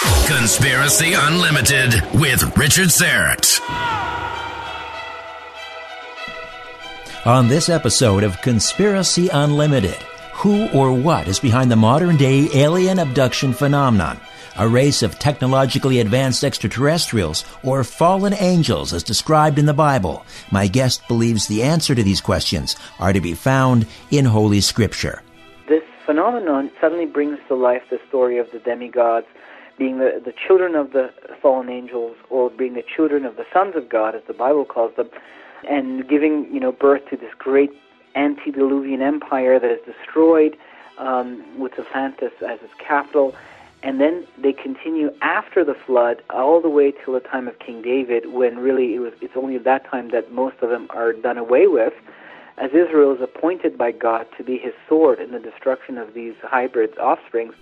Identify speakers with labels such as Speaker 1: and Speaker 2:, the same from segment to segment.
Speaker 1: Conspiracy Unlimited with Richard Syrett.
Speaker 2: On this episode of Conspiracy Unlimited, who or what is behind the modern day alien abduction phenomenon? A race of technologically advanced extraterrestrials or fallen angels as described in the Bible? My guest believes the answer to these questions are to be found in Holy Scripture.
Speaker 3: This phenomenon suddenly brings to life the story of the demigods being the, the children of the fallen angels or being the children of the sons of God, as the Bible calls them, and giving you know birth to this great antediluvian empire that is destroyed um, with Atlantis as its capital. And then they continue after the flood all the way till the time of King David, when really it was it's only at that time that most of them are done away with, as Israel is appointed by God to be his sword in the destruction of these hybrid offsprings.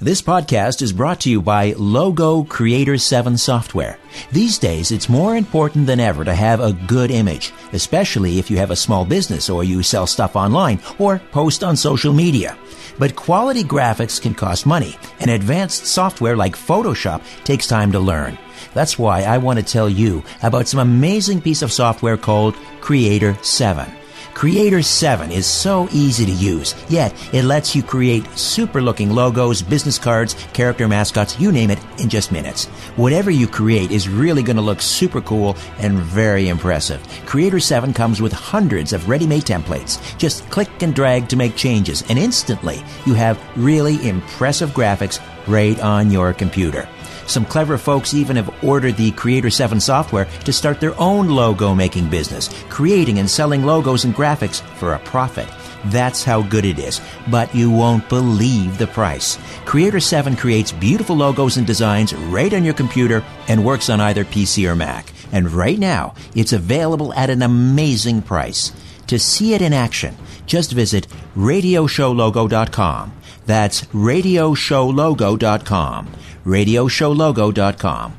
Speaker 2: This podcast is brought to you by Logo Creator 7 software. These days, it's more important than ever to have a good image, especially if you have a small business or you sell stuff online or post on social media. But quality graphics can cost money, and advanced software like Photoshop takes time to learn. That's why I want to tell you about some amazing piece of software called Creator 7. Creator 7 is so easy to use, yet it lets you create super looking logos, business cards, character mascots, you name it, in just minutes. Whatever you create is really going to look super cool and very impressive. Creator 7 comes with hundreds of ready-made templates. Just click and drag to make changes, and instantly you have really impressive graphics right on your computer. Some clever folks even have ordered the Creator 7 software to start their own logo making business, creating and selling logos and graphics for a profit. That's how good it is. But you won't believe the price. Creator 7 creates beautiful logos and designs right on your computer and works on either PC or Mac. And right now, it's available at an amazing price. To see it in action, just visit radioshowlogo.com. That's radioshowlogo.com. radioshowlogo.com.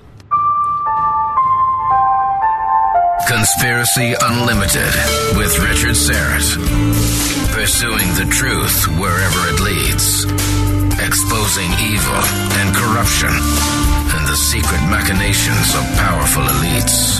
Speaker 1: Conspiracy Unlimited with Richard Syrett. Pursuing the truth wherever it leads. Exposing evil and corruption and the secret machinations of powerful elites.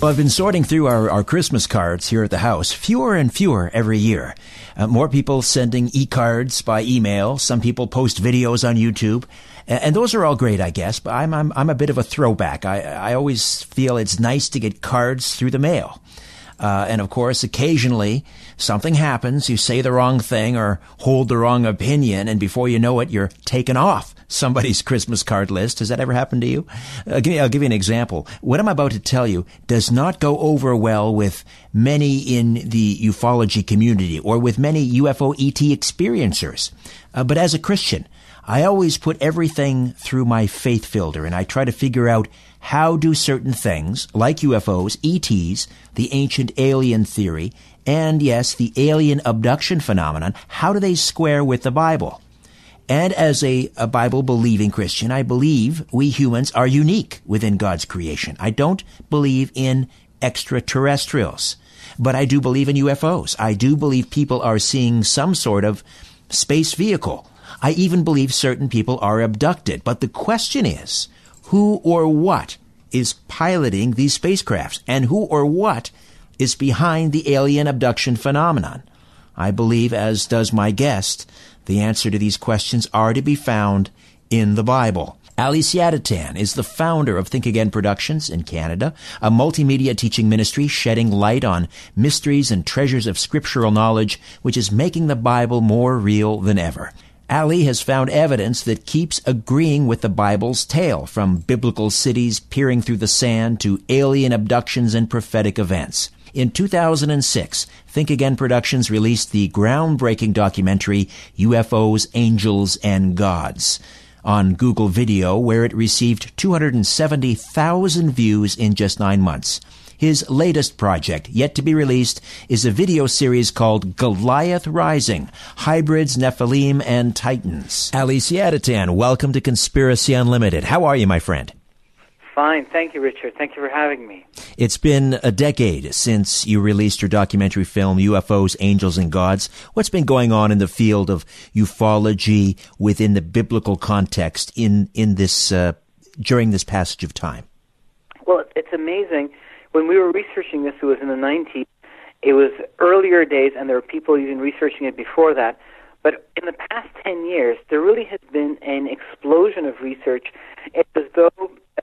Speaker 2: Well, I've been sorting through our, our Christmas cards here at the house, fewer and fewer every year. Uh, more people sending e-cards by email. Some people post videos on YouTube. And, and those are all great, I guess, but I'm, I'm, I'm a bit of a throwback. I, I always feel it's nice to get cards through the mail. Uh, and of course, occasionally something happens. You say the wrong thing or hold the wrong opinion, and before you know it, you're taken off somebody's Christmas card list. Has that ever happened to you? Uh, give me, I'll give you an example. What I'm about to tell you does not go over well with many in the ufology community or with many UFO ET experiencers. Uh, but as a Christian, I always put everything through my faith filter and I try to figure out how do certain things, like UFOs, ETs, the ancient alien theory, and yes, the alien abduction phenomenon, how do they square with the Bible? And as a, a Bible believing Christian, I believe we humans are unique within God's creation. I don't believe in extraterrestrials, but I do believe in UFOs. I do believe people are seeing some sort of space vehicle. I even believe certain people are abducted. But the question is, who or what is piloting these spacecrafts and who or what is behind the alien abduction phenomenon? I believe, as does my guest, the answer to these questions are to be found in the Bible. Ali Siadatan is the founder of Think Again Productions in Canada, a multimedia teaching ministry shedding light on mysteries and treasures of scriptural knowledge, which is making the Bible more real than ever. Ali has found evidence that keeps agreeing with the Bible's tale, from biblical cities peering through the sand to alien abductions and prophetic events. In 2006, Think Again Productions released the groundbreaking documentary UFOs, Angels, and Gods on Google Video, where it received 270,000 views in just nine months. His latest project, yet to be released, is a video series called Goliath Rising Hybrids, Nephilim, and Titans. Ali Siadatan, welcome to Conspiracy Unlimited. How are you, my friend?
Speaker 3: Fine. Thank you, Richard. Thank you for having me.
Speaker 2: It's been a decade since you released your documentary film, UFOs, Angels, and Gods. What's been going on in the field of ufology within the biblical context in, in this, uh, during this passage of time?
Speaker 3: Well, it's amazing. When we were researching this, it was in the 90s. It was earlier days, and there were people even researching it before that. But in the past 10 years, there really has been an explosion of research. It's as though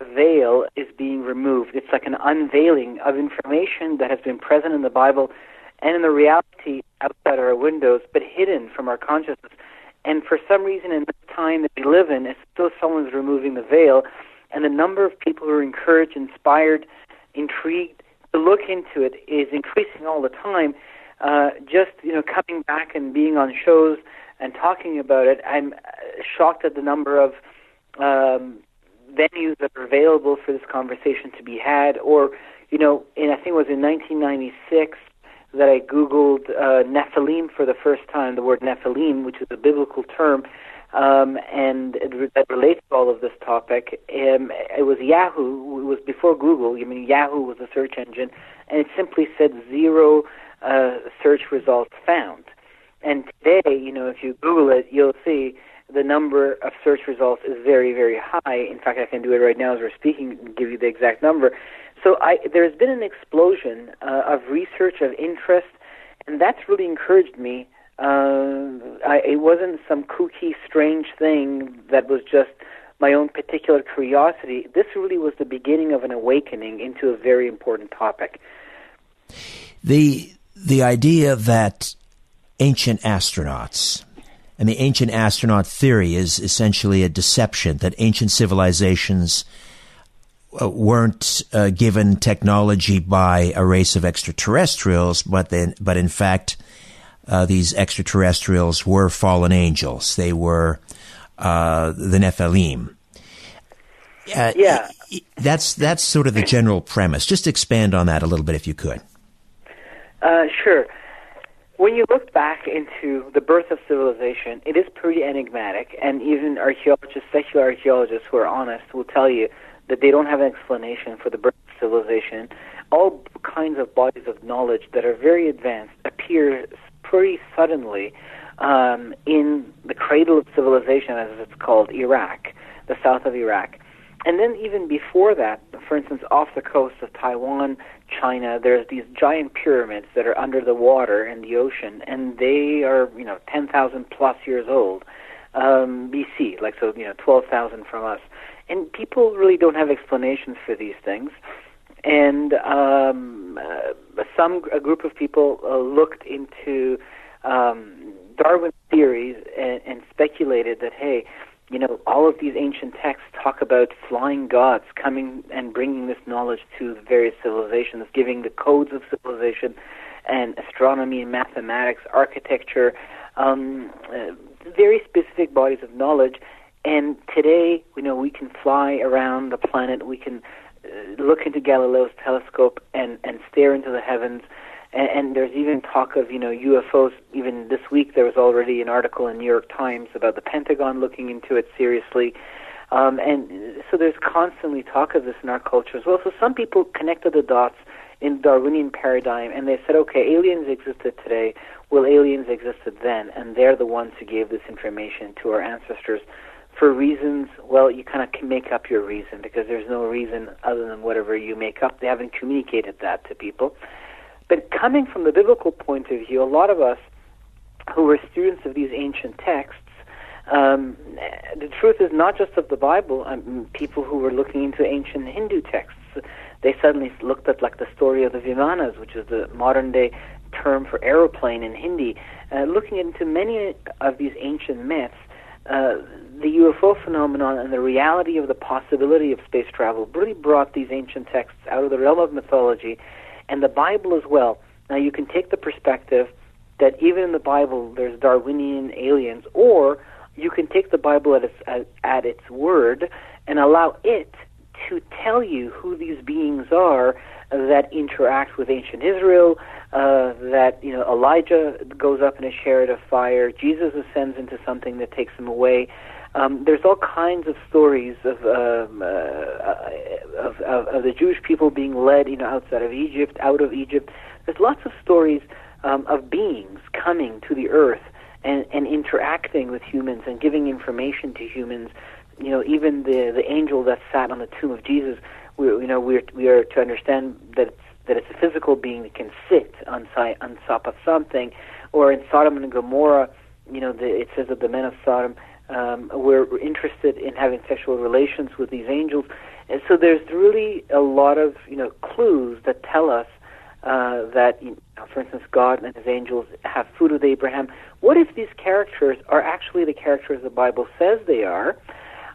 Speaker 3: a veil is being removed. It's like an unveiling of information that has been present in the Bible and in the reality outside our windows, but hidden from our consciousness. And for some reason, in this time that we live in, it's still someone's removing the veil, and the number of people who are encouraged, inspired, intrigued to look into it is increasing all the time. Uh, just you know, coming back and being on shows and talking about it, I'm uh, shocked at the number of um, venues that are available for this conversation to be had. Or, you know, in I think it was in 1996 that I Googled uh, Nephilim for the first time, the word Nephilim, which is a biblical term, um, and it, that relates to all of this topic. Um, it was Yahoo, it was before Google, I mean, Yahoo was a search engine, and it simply said zero uh, search results found. And today, you know, if you Google it, you'll see the number of search results is very, very high. In fact, I can do it right now as we're speaking and give you the exact number. So I, there's been an explosion uh, of research, of interest, and that's really encouraged me. Uh, I, it wasn't some kooky, strange thing that was just my own particular curiosity. This really was the beginning of an awakening into a very important topic.
Speaker 2: The the idea that ancient astronauts and the ancient astronaut theory is essentially a deception that ancient civilizations uh, weren't uh, given technology by a race of extraterrestrials, but then, but in fact, uh, these extraterrestrials were fallen angels. They were uh, the Nephilim.
Speaker 3: Uh, yeah,
Speaker 2: that's that's sort of the general premise. Just expand on that a little bit, if you could.
Speaker 3: Uh, sure. When you look back into the birth of civilization, it is pretty enigmatic, and even archaeologists, secular archaeologists who are honest, will tell you that they don't have an explanation for the birth of civilization. All kinds of bodies of knowledge that are very advanced appear pretty suddenly um, in the cradle of civilization, as it's called, Iraq, the south of Iraq. And then even before that, for instance, off the coast of Taiwan, China, there's these giant pyramids that are under the water in the ocean, and they are, you know, 10,000 plus years old, um, BC, like so, you know, 12,000 from us. And people really don't have explanations for these things. And um, uh, some a group of people uh, looked into um, Darwin's theories and, and speculated that, hey, you know, all of these ancient texts talk about flying gods coming and bringing this knowledge to the various civilizations, giving the codes of civilization and astronomy and mathematics, architecture, um, uh, very specific bodies of knowledge. And today, you know, we can fly around the planet. We can look into Galileo's telescope and and stare into the heavens. And, and there's even talk of you know UFOs. Even this week, there was already an article in New York Times about the Pentagon looking into it seriously. Um, and so there's constantly talk of this in our culture as well. So some people connected the dots in Darwinian paradigm, and they said, okay, aliens existed today. Well, aliens existed then, and they're the ones who gave this information to our ancestors for reasons. Well, you kind of can make up your reason because there's no reason other than whatever you make up. They haven't communicated that to people. But coming from the biblical point of view, a lot of us who were students of these ancient texts um, the truth is not just of the Bible. Um, people who were looking into ancient Hindu texts, they suddenly looked at like the story of the Vimanas, which is the modern day term for aeroplane in Hindi. Uh, looking into many of these ancient myths, uh, the UFO phenomenon and the reality of the possibility of space travel really brought these ancient texts out of the realm of mythology, and the Bible as well. Now you can take the perspective that even in the Bible there's Darwinian aliens, or you can take the Bible at its, at, at its word and allow it to tell you who these beings are that interact with ancient Israel, uh, that you know Elijah goes up in a chariot of fire, Jesus ascends into something that takes him away. Um, there's all kinds of stories of, um, uh, of, of, of the Jewish people being led, you know, outside of Egypt, out of Egypt. There's lots of stories um, of beings coming to the earth and, and interacting with humans and giving information to humans. You know, even the the angel that sat on the tomb of Jesus, we you know we are, we are to understand that it's, that it's a physical being that can sit on side on top of something, or in Sodom and Gomorrah, you know, the, it says that the men of Sodom um, were interested in having sexual relations with these angels, and so there's really a lot of you know clues that tell us uh, that, you know, for instance, God and His angels have food with Abraham. What if these characters are actually the characters the Bible says they are?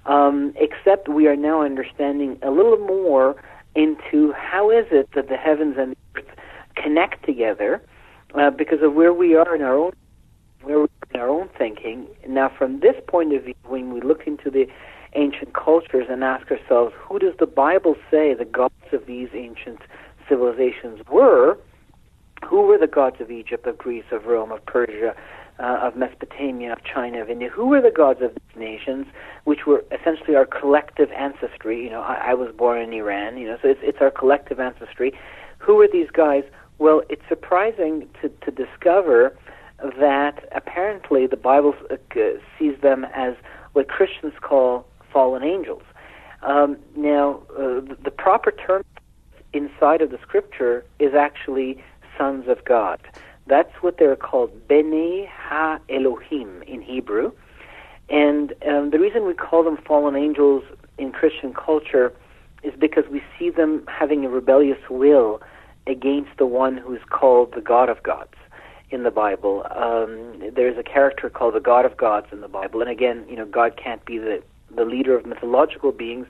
Speaker 3: Um, except we are now understanding a little more into how is it that the heavens and the earth connect together uh, because of where we are in our own where we are in our own thinking. Now, from this point of view, when we look into the ancient cultures and ask ourselves, who does the Bible say the gods of these ancient civilizations were, who were the gods of Egypt, of Greece, of Rome, of Persia, uh, of Mesopotamia, of China, of India? Who were the gods of these nations, which were essentially our collective ancestry? You know, I, I was born in Iran, you know, so it's, it's our collective ancestry. Who were these guys? Well, it's surprising to, to discover that apparently the Bible uh, sees them as what Christians call fallen angels. Um, now, uh, the proper term inside of the scripture is actually sons of God. That's what they're called, Bene Ha Elohim in Hebrew. And um, the reason we call them fallen angels in Christian culture is because we see them having a rebellious will against the one who's called the God of gods in the Bible. Um, there's a character called the God of gods in the Bible, and again, you know, God can't be the the leader of mythological beings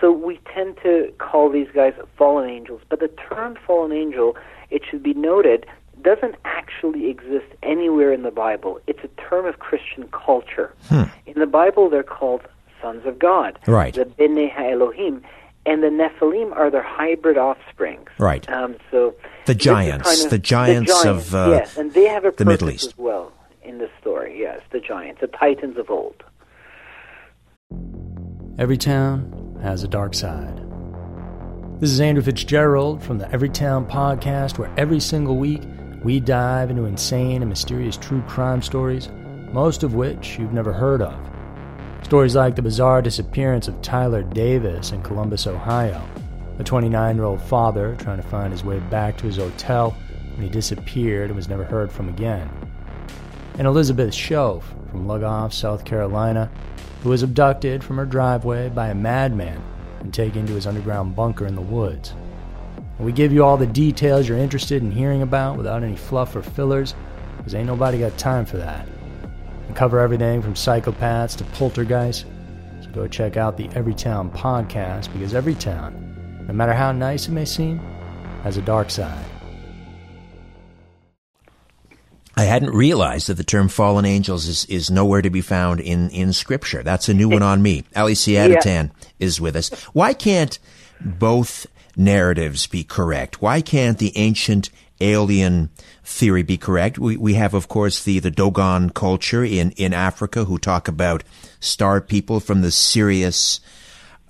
Speaker 3: so we tend to call these guys fallen angels, but the term fallen angel, it should be noted, doesn't actually exist anywhere in the Bible. It's a term of Christian culture. Hmm. In the Bible, they're called sons of God,
Speaker 2: right?
Speaker 3: The Bnei Elohim, and the Nephilim are their hybrid offspring,
Speaker 2: right?
Speaker 3: Um, so
Speaker 2: the giants,
Speaker 3: kind of,
Speaker 2: the giants,
Speaker 3: the giants
Speaker 2: of uh,
Speaker 3: yes, and they have a
Speaker 2: the Middle East
Speaker 3: as well in the story. Yes, the giants, the titans of old.
Speaker 4: Every town has a dark side. This is Andrew Fitzgerald from the Everytown podcast, where every single week we dive into insane and mysterious true crime stories, most of which you've never heard of. Stories like the bizarre disappearance of Tyler Davis in Columbus, Ohio, a 29 year old father trying to find his way back to his hotel when he disappeared and was never heard from again. And Elizabeth Shoaf from Lugoff, South Carolina, who was abducted from her driveway by a madman and taken to his underground bunker in the woods. we give you all the details you're interested in hearing about without any fluff or fillers, because ain't nobody got time for that. We cover everything from psychopaths to poltergeists, so go check out the Everytown podcast because every town, no matter how nice it may seem, has a dark side.
Speaker 2: I hadn't realized that the term fallen angels is, is nowhere to be found in, in scripture. That's a new one on me. Ali Siadatan yeah. is with us. Why can't both narratives be correct? Why can't the ancient alien theory be correct? We, we have, of course, the, the Dogon culture in, in Africa who talk about star people from the Sirius,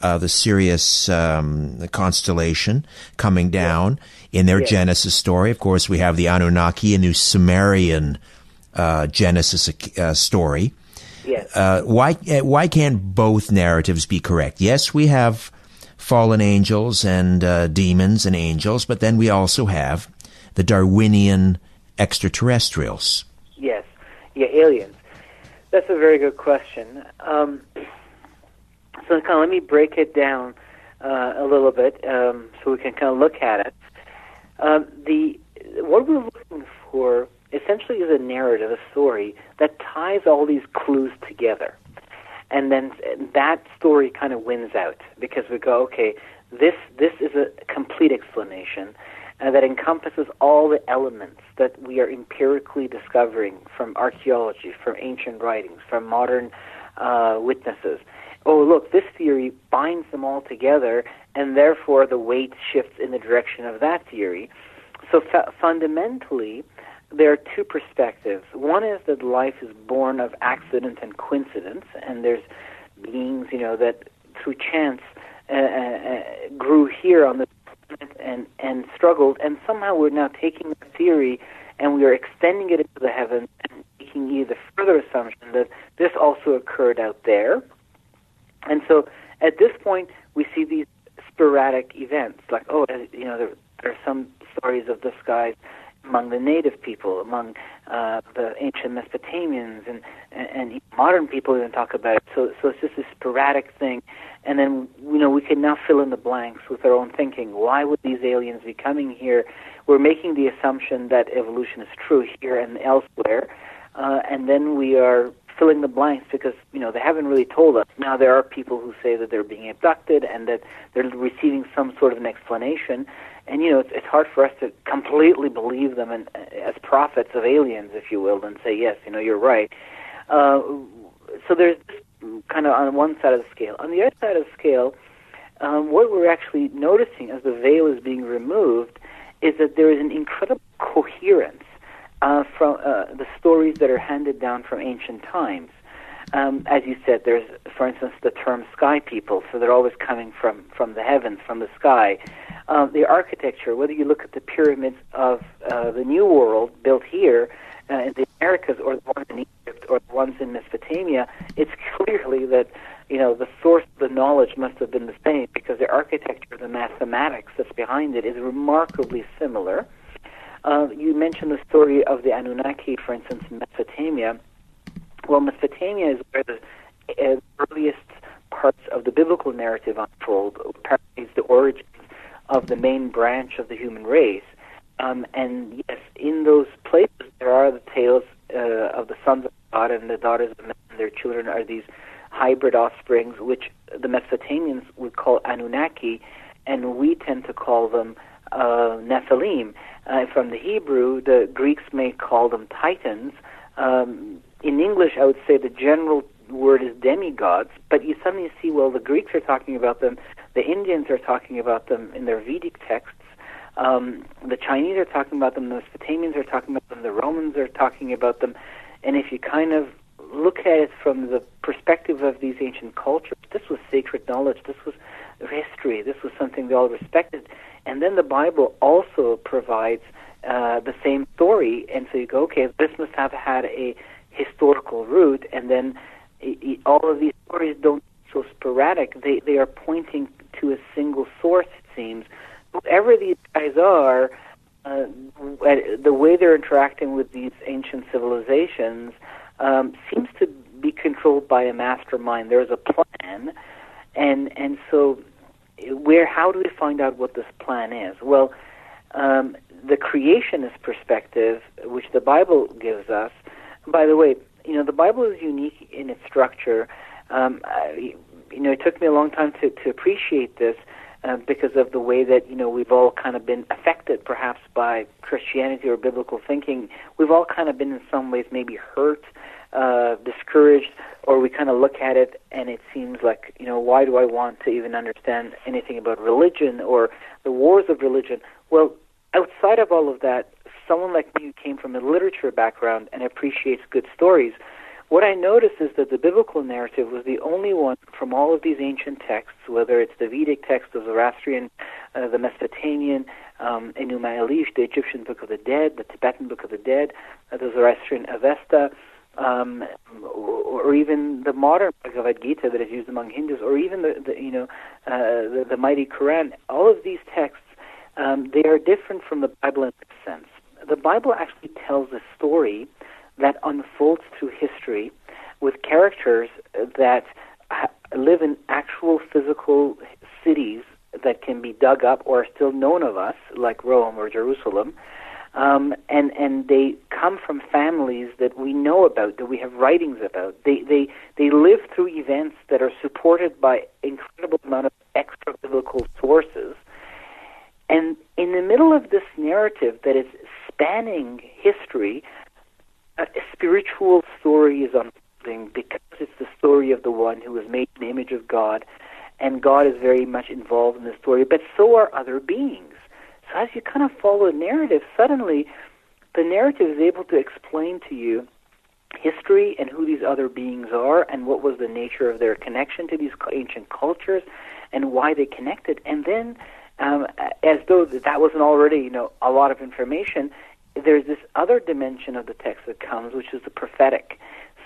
Speaker 2: uh, the Sirius um, constellation coming down yeah. in their yeah. Genesis story. Of course, we have the Anunnaki, a new Sumerian uh, Genesis uh, story.
Speaker 3: Yes.
Speaker 2: Uh, why uh, why can't both narratives be correct? Yes, we have fallen angels and uh, demons and angels, but then we also have the Darwinian extraterrestrials.
Speaker 3: Yes, yeah, aliens. That's a very good question. Um, so kind of let me break it down uh, a little bit um, so we can kind of look at it. Um, the what we're looking for essentially is a narrative, a story that ties all these clues together, and then that story kind of wins out because we go, okay, this this is a complete explanation uh, that encompasses all the elements that we are empirically discovering from archaeology, from ancient writings, from modern uh, witnesses. Oh, look, this theory binds them all together, and therefore the weight shifts in the direction of that theory. So fu- fundamentally, there are two perspectives. One is that life is born of accident and coincidence, and there's beings, you know, that through chance uh, uh, uh grew here on the planet and and struggled, and somehow we're now taking the theory and we are extending it into the heavens and making either further assumption that this also occurred out there. And so at this point, we see these sporadic events, like oh, you know, there, there are some stories of the skies among the native people, among uh, the ancient Mesopotamians, and, and, and modern people even talk about it. So, so it's just a sporadic thing, and then you know we can now fill in the blanks with our own thinking. Why would these aliens be coming here? We're making the assumption that evolution is true here and elsewhere, uh, and then we are filling the blanks because you know they haven't really told us. Now there are people who say that they're being abducted and that they're receiving some sort of an explanation, and you know it's, it's hard for us to completely believe them and as prophets of aliens, if you will, and say yes, you know you're right. Uh, so there's kind of on one side of the scale. On the other side of the scale, um, what we're actually noticing as the veil is being removed is that there is an incredible coherence uh, from uh, the stories that are handed down from ancient times. Um, as you said, there's, for instance, the term sky people, so they're always coming from, from the heavens, from the sky. Um, the architecture, whether you look at the pyramids of uh, the New World built here uh, in the Americas or the ones in Egypt or the ones in Mesopotamia, it's that you know the source of the knowledge must have been the same because the architecture, the mathematics that's behind it is remarkably similar. Uh, you mentioned the story of the Anunnaki, for instance, in Mesopotamia. Well, Mesopotamia is where the uh, earliest parts of the biblical narrative unfold. Apparently, it's the origins of the main branch of the human race. Um, and yes, in those places, there are the tales uh, of the sons of God and the daughters of men. and Their children are these hybrid offsprings, which the Mesopotamians would call Anunnaki, and we tend to call them uh, Nephilim. Uh, from the Hebrew, the Greeks may call them Titans. Um, in English, I would say the general word is demigods, but you suddenly see, well, the Greeks are talking about them, the Indians are talking about them in their Vedic texts, um, the Chinese are talking about them, the Mesopotamians are talking about them, the Romans are talking about them, and if you kind of look at it from the perspective of these ancient cultures, this was sacred knowledge, this was history, this was something they all respected. And then the Bible also provides uh, the same story, and so you go, okay, this must have had a historical root, and then it, it, all of these stories don't so sporadic. They they are pointing to a single source. It seems. Whoever these guys are, uh, the way they're interacting with these ancient civilizations um, seems to be controlled by a mastermind. There's a plan, and and so where how do we find out what this plan is? Well, um, the creationist perspective, which the Bible gives us. By the way, you know the Bible is unique in its structure. Um, I, you know, it took me a long time to, to appreciate this. Uh, because of the way that you know we've all kind of been affected, perhaps by Christianity or biblical thinking. We've all kind of been in some ways maybe hurt, uh, discouraged, or we kind of look at it and it seems like you know why do I want to even understand anything about religion or the wars of religion? Well, outside of all of that, someone like me who came from a literature background and appreciates good stories what I noticed is that the biblical narrative was the only one from all of these ancient texts, whether it's the Vedic text of Zoroastrian, uh, the Mesopotamian, um, Enuma Elish, the Egyptian Book of the Dead, the Tibetan Book of the Dead, uh, the Zoroastrian Avesta, um, or, or even the modern Bhagavad Gita that is used among Hindus, or even the, the you know uh, the, the mighty Quran. All of these texts, um, they are different from the Bible in this sense. The Bible actually tells a story that unfolds through history with characters that live in actual physical cities that can be dug up or are still known of us, like Rome or Jerusalem. Um, and and they come from families that we know about, that we have writings about. They they they live through events that are supported by incredible amount of extra biblical sources. And in the middle of this narrative that is spanning history, a spiritual story is unfolding because it's the story of the one who was made in the image of God, and God is very much involved in the story, but so are other beings. So as you kind of follow the narrative, suddenly the narrative is able to explain to you history and who these other beings are and what was the nature of their connection to these ancient cultures and why they connected. And then, um, as though that wasn't already, you know, a lot of information, there's this other dimension of the text that comes, which is the prophetic.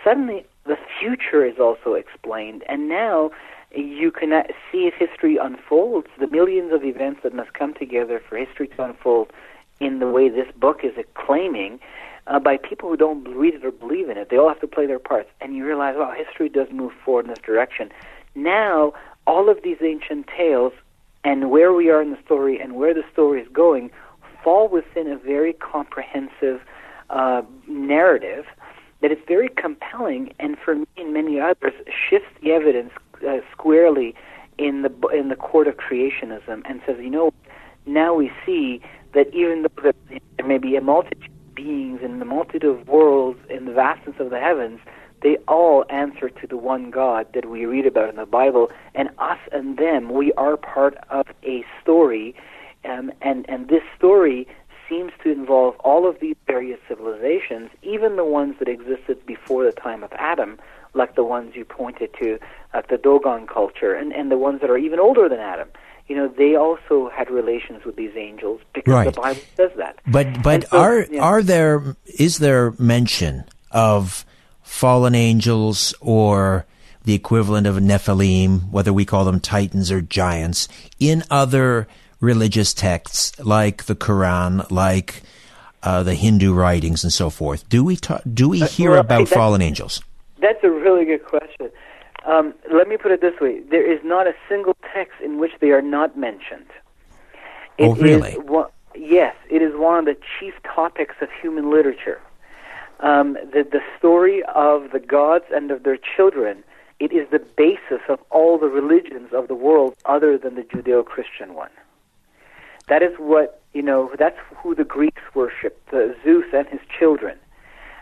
Speaker 3: Suddenly, the future is also explained, and now you can see if history unfolds, the millions of events that must come together for history to unfold in the way this book is claiming uh, by people who don't read it or believe in it. They all have to play their parts, and you realize, wow, history does move forward in this direction. Now, all of these ancient tales and where we are in the story and where the story is going fall within a very comprehensive uh, narrative that is very compelling and for me and many others shifts the evidence uh, squarely in the in the court of creationism and says you know now we see that even though there may be a multitude of beings in the multitude of worlds in the vastness of the heavens they all answer to the one God that we read about in the Bible. And us and them we are part of a story um, and, and this story seems to involve all of these various civilizations, even the ones that existed before the time of Adam, like the ones you pointed to, like the Dogon culture, and, and the ones that are even older than Adam. You know, they also had relations with these angels because right. the Bible says that.
Speaker 2: But but so, are are there is there mention of fallen angels or the equivalent of Nephilim, whether we call them titans or giants, in other religious texts like the Quran, like uh, the Hindu writings, and so forth? Do we ta- do we uh, hear well, about fallen angels?
Speaker 3: That's a really good question. Um, let me put it this way: there is not a single text in which they are not mentioned.
Speaker 2: It oh, really?
Speaker 3: One, yes, it is one of the chief topics of human literature. Um, the, the story of the gods and of their children. It is the basis of all the religions of the world, other than the Judeo-Christian one. That is what, you know, that's who the Greeks worshiped, the Zeus and his children.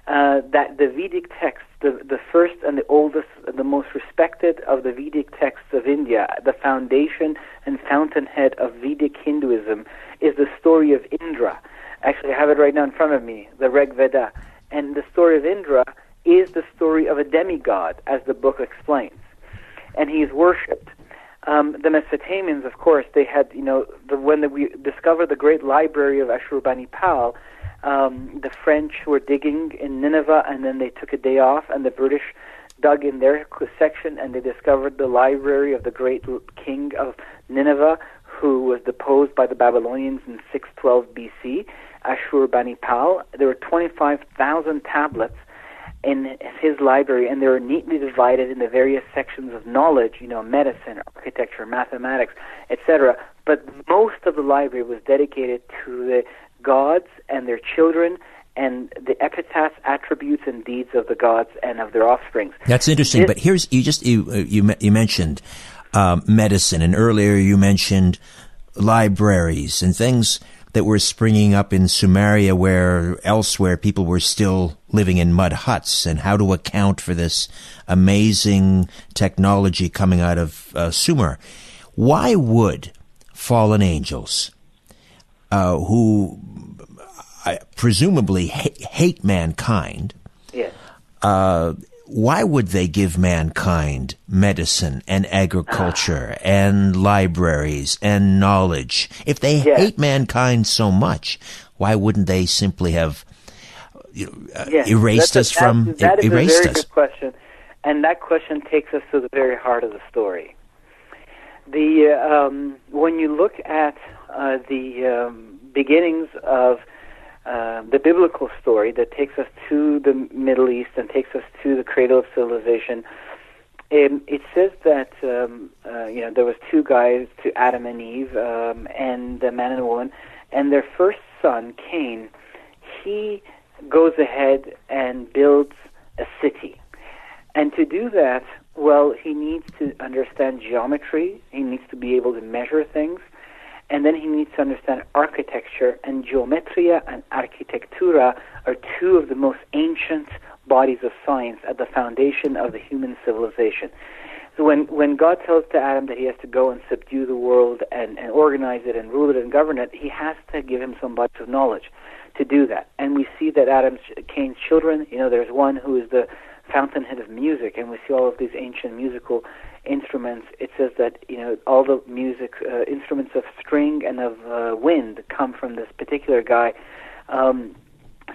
Speaker 3: Uh, that the Vedic texts, the, the first and the oldest, the most respected of the Vedic texts of India, the foundation and fountainhead of Vedic Hinduism, is the story of Indra. Actually, I have it right now in front of me, the Rig Veda. And the story of Indra is the story of a demigod, as the book explains. And he is worshipped. Um, the Mesopotamians, of course, they had, you know, the, when the, we discovered the great library of Ashurbanipal, um, the French were digging in Nineveh, and then they took a day off, and the British dug in their section, and they discovered the library of the great king of Nineveh, who was deposed by the Babylonians in 612 BC, Ashurbanipal. There were 25,000 tablets in his library, and they were neatly divided in the various sections of knowledge, you know, medicine, architecture, mathematics, etc. But most of the library was dedicated to the gods and their children and the epitaphs, attributes, and deeds of the gods and of their offsprings.
Speaker 2: That's interesting. This, but here's you just you uh, you you mentioned uh, medicine, and earlier you mentioned libraries and things that were springing up in Sumeria where elsewhere people were still living in mud huts and how to account for this amazing technology coming out of uh, Sumer. Why would fallen angels uh, who presumably ha- hate mankind
Speaker 3: Yes.
Speaker 2: uh, why would they give mankind medicine and agriculture and libraries and knowledge? If they
Speaker 3: Yeah.
Speaker 2: hate mankind so much, why wouldn't they simply have uh,
Speaker 3: Yes,
Speaker 2: erased
Speaker 3: that's
Speaker 2: us
Speaker 3: a,
Speaker 2: from
Speaker 3: that, that is
Speaker 2: erased
Speaker 3: a very
Speaker 2: us?
Speaker 3: good question, and that question takes us to the very heart of the story. The uh, um, when you look at uh, the um, beginnings of uh, the biblical story that takes us to the Middle East and takes us to the cradle of civilization, um, it says that um, uh, you know there was two guys, to Adam and Eve, um, and a man and a woman, and their first son, Cain, he goes ahead and builds a city, and to do that, well, he needs to understand geometry. He needs to be able to measure things, and then he needs to understand architecture. And geometria and architectura are two of the most ancient bodies of science at the foundation of the human civilization. So when, when God tells to Adam that he has to go and subdue the world and, and organize it and rule it and govern it, he has to give him some bodies of knowledge to do that. And we see that Adam's Cain's children, you know, there's one who is the fountainhead of music, and we see all of these ancient musical instruments. It says that you know all the music uh, instruments of string and of uh, wind come from this particular guy. Um,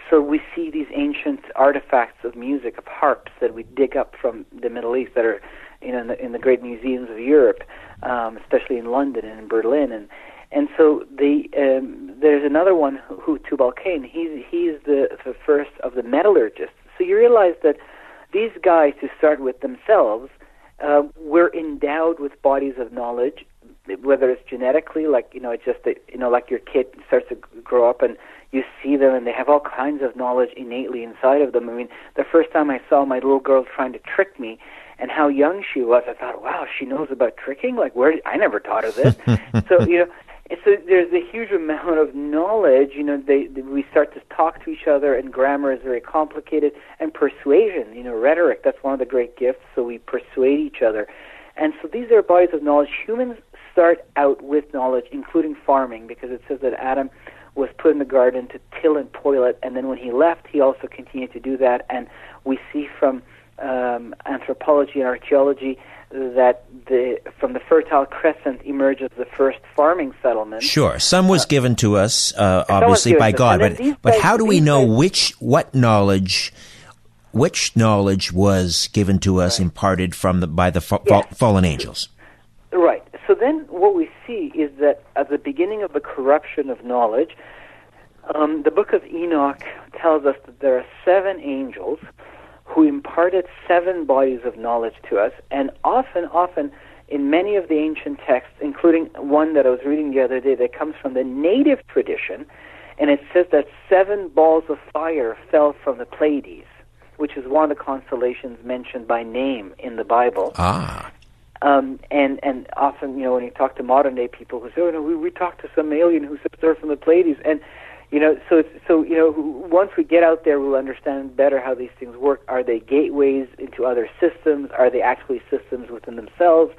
Speaker 3: so we see these ancient artifacts of music, of harps that we dig up from the Middle East that are, you know, in the, in the great museums of Europe, um, especially in London and in Berlin, and and so the um, there's another one who, who Tubal Cain. He's he's the, the first of the metallurgists. So you realize that these guys, to start with themselves, uh, were endowed with bodies of knowledge, whether it's genetically, like you know, it's just that you know, like your kid starts to grow up and you see them and they have all kinds of knowledge innately inside of them. I mean, the first time I saw my little girl trying to trick me and how young she was, I thought, wow, she knows about tricking. Like, where I never taught her this. so you know. And so there's a huge amount of knowledge. You know, they, they we start to talk to each other, and grammar is very complicated. And persuasion, you know, rhetoric, that's one of the great gifts. So we persuade each other. And so these are bodies of knowledge. Humans start out with knowledge, including farming, because it says that Adam was put in the garden to till and toil it, and then when he left, he also continued to do that. And we see from um, anthropology and archaeology that the from the Fertile Crescent emerges the first farming settlement.
Speaker 2: Sure, some was given to us, uh, obviously by. God, but but
Speaker 3: guys-
Speaker 2: how do we know
Speaker 3: guys-
Speaker 2: which what knowledge, which knowledge was given to us, imparted from the by the fa-
Speaker 3: Yeah.
Speaker 2: fa- fallen angels?
Speaker 3: Right. So then what we see is that at the beginning of the corruption of knowledge, um, the book of Enoch tells us that there are seven angels who imparted seven bodies of knowledge to us, and often, often, in many of the ancient texts, including one that I was reading the other day that comes from the native tradition, and it says that seven balls of fire fell from the Pleiades, which is one of the constellations mentioned by name in the Bible.
Speaker 2: Ah,
Speaker 3: Um, and and often, you know, when you talk to modern day people who say, "Oh no, we, we talked to some alien who says they're from the Pleiades," and you know, so so you know, once we get out there, we'll understand better how these things work. Are they gateways into other systems? Are they actually systems within themselves?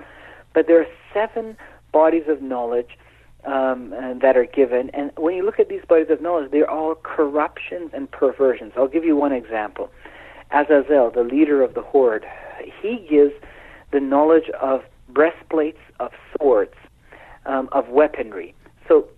Speaker 3: But there are seven bodies of knowledge um, and that are given, and when you look at these bodies of knowledge, they're all corruptions and perversions. I'll give you one example. Azazel, the leader of the horde, he gives the knowledge of breastplates, of swords, um, of weaponry. So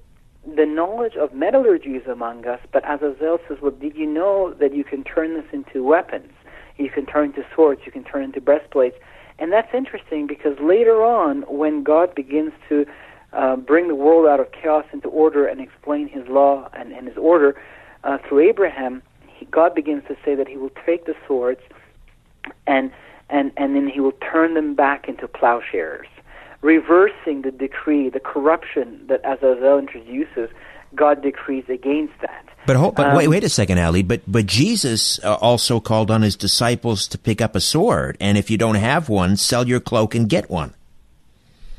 Speaker 3: the knowledge of metallurgy is among us, but Azazel says, well, did you know that you can turn this into weapons? You can turn into swords, you can turn into breastplates. And that's interesting because later on, when God begins to uh, bring the world out of chaos into order and explain his law and, and his order uh, through Abraham, he, God begins to say that he will take the swords and and and then he will turn them back into plowshares, reversing the decree, the corruption that Azazel introduces. God decrees against that.
Speaker 2: but hold, but
Speaker 3: Um,
Speaker 2: wait, wait a second, Ali. But but Jesus uh, also called on his disciples to pick up a sword, and if you don't have one, sell your cloak and get one.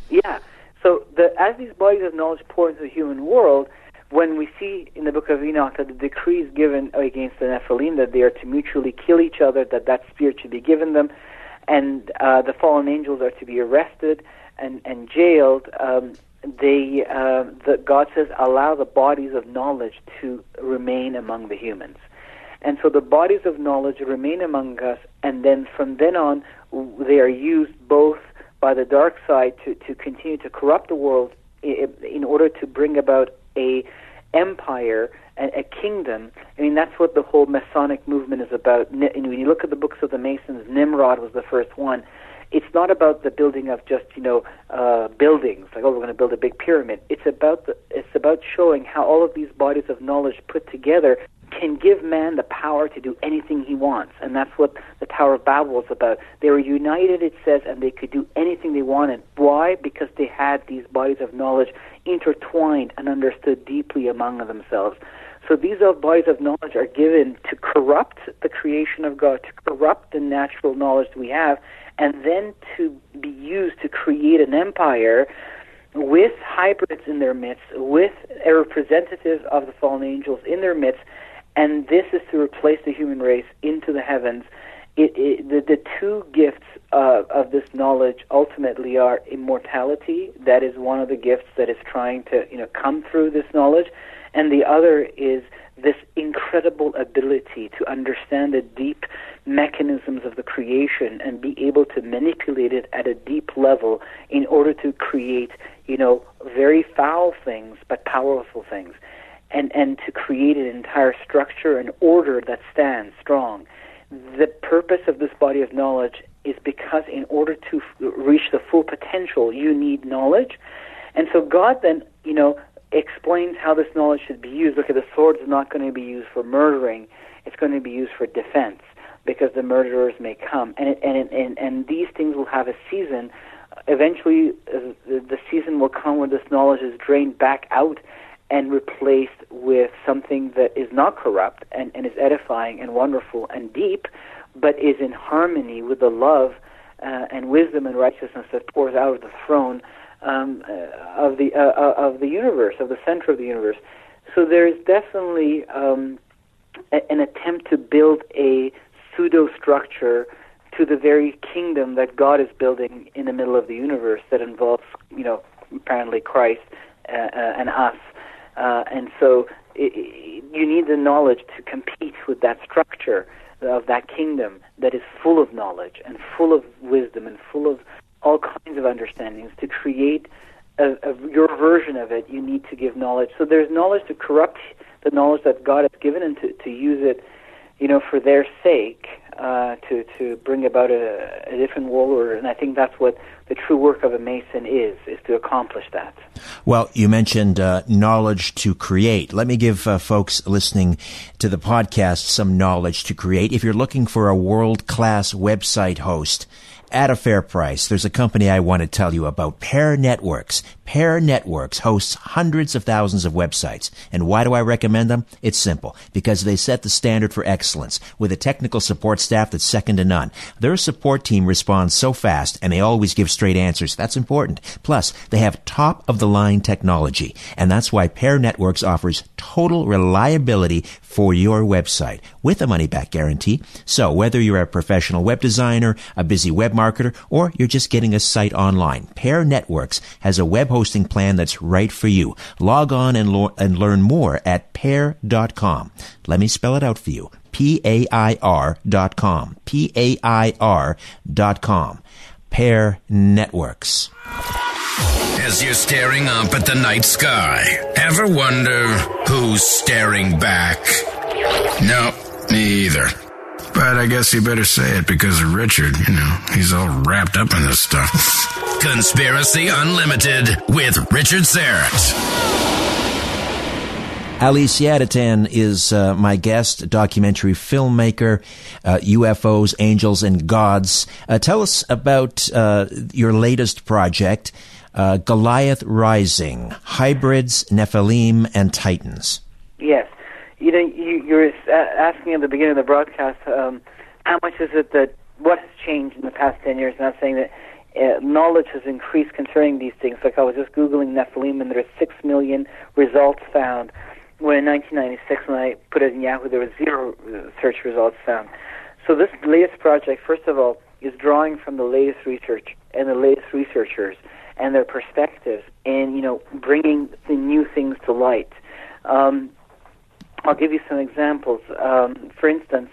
Speaker 3: Yeah. So the, as these bodies of knowledge pour into the human world, when we see in the book of Enoch that the decree is given against the Nephilim that they are to mutually kill each other, that that spirit should be given them, and uh, the fallen angels are to be arrested and, and jailed, um, they, uh, the, God says, allow the bodies of knowledge to remain among the humans. And so the bodies of knowledge remain among us, and then from then on, they are used both by the dark side to, to continue to corrupt the world in order to bring about a empire and a kingdom. I mean, that's what the whole Masonic movement is about. And when you look at the books of the Masons, Nimrod was the first one. It's not about the building of just you know uh, buildings like oh we're going to build a big pyramid. It's about the, it's about showing how all of these bodies of knowledge put together can give man the power to do anything he wants. And that's what the Tower of Babel was about. They were united, it says, and they could do anything they wanted. Why? Because they had these bodies of knowledge intertwined and understood deeply among themselves. So these bodies of knowledge are given to corrupt the creation of God, to corrupt the natural knowledge we have, and then to be used to create an empire with hybrids in their midst, with a representative of the fallen angels in their midst, and this is to replace the human race into the heavens. It, it, the, the two gifts uh, of this knowledge ultimately are immortality. That is one of the gifts that is trying to you know come through this knowledge, and the other is this incredible ability to understand the deep mechanisms of the creation and be able to manipulate it at a deep level in order to create you know very foul things but powerful things and, and to create an entire structure and order that stands strong. The purpose of this body of knowledge is because in order to f- reach the full potential, you need knowledge. And so God then, you know, explains how this knowledge should be used. Okay, the sword is not going to be used for murdering; it's going to be used for defense because the murderers may come, and it, and, it, and and these things will have a season. Eventually, uh, the, season will come when this knowledge is drained back out and replaced with something that is not corrupt and, and is edifying and wonderful and deep, but is in harmony with the love uh, and wisdom and righteousness that pours out of the throne um, uh, of the uh, uh of the universe, of the center of the universe. So there is definitely um, a, an attempt to build a pseudo structure to the very kingdom that God is building in the middle of the universe that involves, you know, apparently Christ uh, uh, and us. Uh, and so it, it, you need the knowledge to compete with that structure of that kingdom that is full of knowledge and full of wisdom and full of all kinds of understandings to create a, a, your version of it you need to give knowledge so there's knowledge to corrupt the knowledge that god has given and to, to use it you know for their sake uh, to to bring about a, a different world order and i think that's what the true work of a Mason is, is to accomplish that.
Speaker 2: Well, you mentioned uh, knowledge to create. Let me give uh, folks listening to the podcast some knowledge to create. If you're looking for a world class website host, at a fair price. There's a company I want to tell you about, Pair Networks. Pair Networks hosts hundreds of thousands of websites. And why do I recommend them? It's simple. Because they set the standard for excellence with a technical support staff that's second to none. Their support team responds so fast and they always give straight answers. That's important. Plus, they have top of the line technology. And that's why Pair Networks offers total reliability for your website with a money back guarantee. So whether you're a professional web designer, a busy web marketer, or you're just getting a site online, Pair Networks has a web hosting plan that's right for you. Log on and, lo- and learn more at pair.com. Let me spell it out for you. P-A-I-R dot com. P-A-I-R dot com. Pair Networks.
Speaker 1: As you're staring up at the night sky, ever wonder who's staring back? No, me either. But I guess you better say it because of Richard, you know, he's all wrapped up in this stuff. Conspiracy Unlimited with Richard Syrett.
Speaker 2: Ali Siadatan is uh, my guest, documentary filmmaker, uh, UFOs, Angels, and Gods. Uh, tell us about uh, your latest project, uh, Goliath Rising Hybrids, Nephilim, and Titans.
Speaker 3: Yes you know, you, you're asking at the beginning of the broadcast, um, how much is it that what has changed in the past ten years? Not saying that uh, knowledge has increased concerning these things. Like I was just googling Nephilim, and there are six million results found. When in 1996, when I put it in Yahoo, there were zero uh, search results found. So this latest project, first of all, is drawing from the latest research and the latest researchers and their perspectives, and you know, bringing the new things to light. Um, I'll give you some examples. Um, for instance,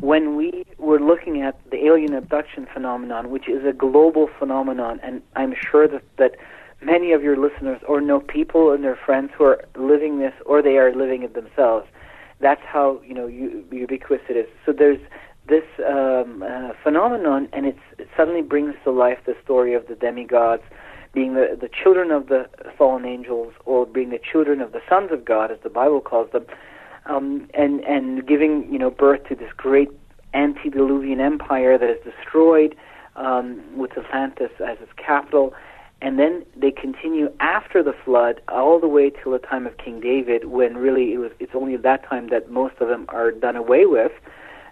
Speaker 3: when we were looking at the alien abduction phenomenon, which is a global phenomenon, and I'm sure that, that many of your listeners or know people and their friends who are living this or they are living it themselves. That's how you know ubiquitous it is. So there's this um, uh, phenomenon, and it suddenly brings to life the story of the demigods being the, the children of the fallen angels, or being the children of the sons of God, as the Bible calls them, um, and and giving you know birth to this great antediluvian empire that is destroyed um, with Atlantis as its capital, and then they continue after the flood all the way till the time of King David, when really it was it's only at that time that most of them are done away with,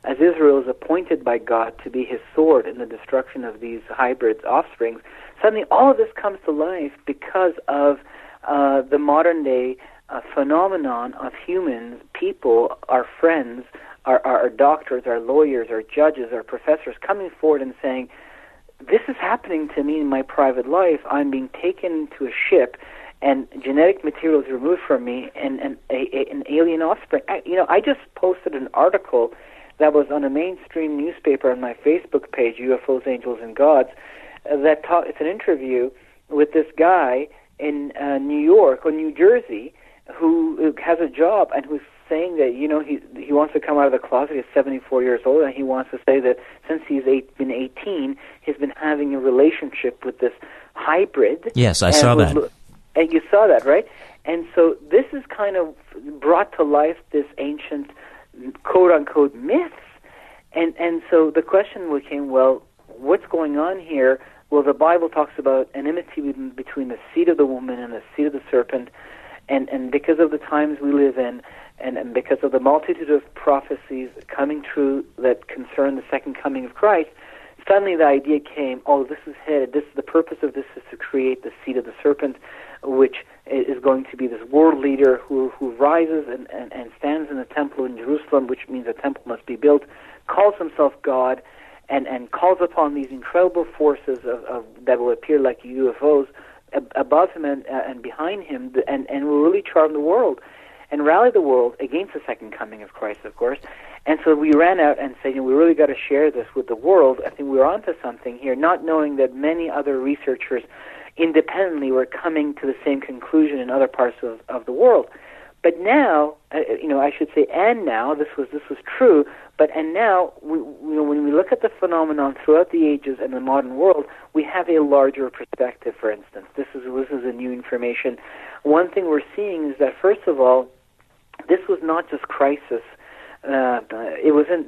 Speaker 3: as Israel is appointed by God to be His sword in the destruction of these hybrids offsprings. Suddenly, all of this comes to life because of uh, the modern day a phenomenon of humans, people, our friends, our, our, doctors, our lawyers, our judges, our professors coming forward and saying, this is happening to me in my private life. I'm being taken to a ship, and genetic material is removed from me, and, and a, a, an alien offspring. I, you know, I just posted an article that was on a mainstream newspaper on my Facebook page, UFOs, Angels, and Gods. That ta- it's an interview with this guy in uh, New York or New Jersey who has a job and who's saying that you know he he wants to come out of the closet. He's 74 years old, and he wants to say that since he's eight, been 18, he's been having a relationship with this hybrid.
Speaker 2: Yes, I saw that.
Speaker 3: And you saw that, right? And so this is kind of brought to life this ancient quote unquote myths. And and so the question became, well, what's going on here? Well, the Bible talks about enmity between the seed of the woman and the seed of the serpent and, and because of the times we live in, and, and because of the multitude of prophecies coming true that concern the second coming of Christ, suddenly the idea came, oh, this is headed, this the purpose of this is to create the seed of the serpent, which is going to be this world leader who, who rises and, and, and stands in the temple in Jerusalem, which means a temple must be built, calls himself God, and, and calls upon these incredible forces of, of, that will appear like UFOs above him and, uh, and behind him, and, and will really charm the world and rally the world against the second coming of Christ, of course. And so we ran out and said, you know, we really got to share this with the world. I think we're onto something here, not knowing that many other researchers independently were coming to the same conclusion in other parts of, of the world. But now, uh, you know, I should say, and now this was this was true. But and now, we, you know, when we look at the phenomenon throughout the ages and the modern world, we have a larger perspective. For instance, this is this is a new information. One thing we're seeing is that first of all, this was not just crisis. Uh, it wasn't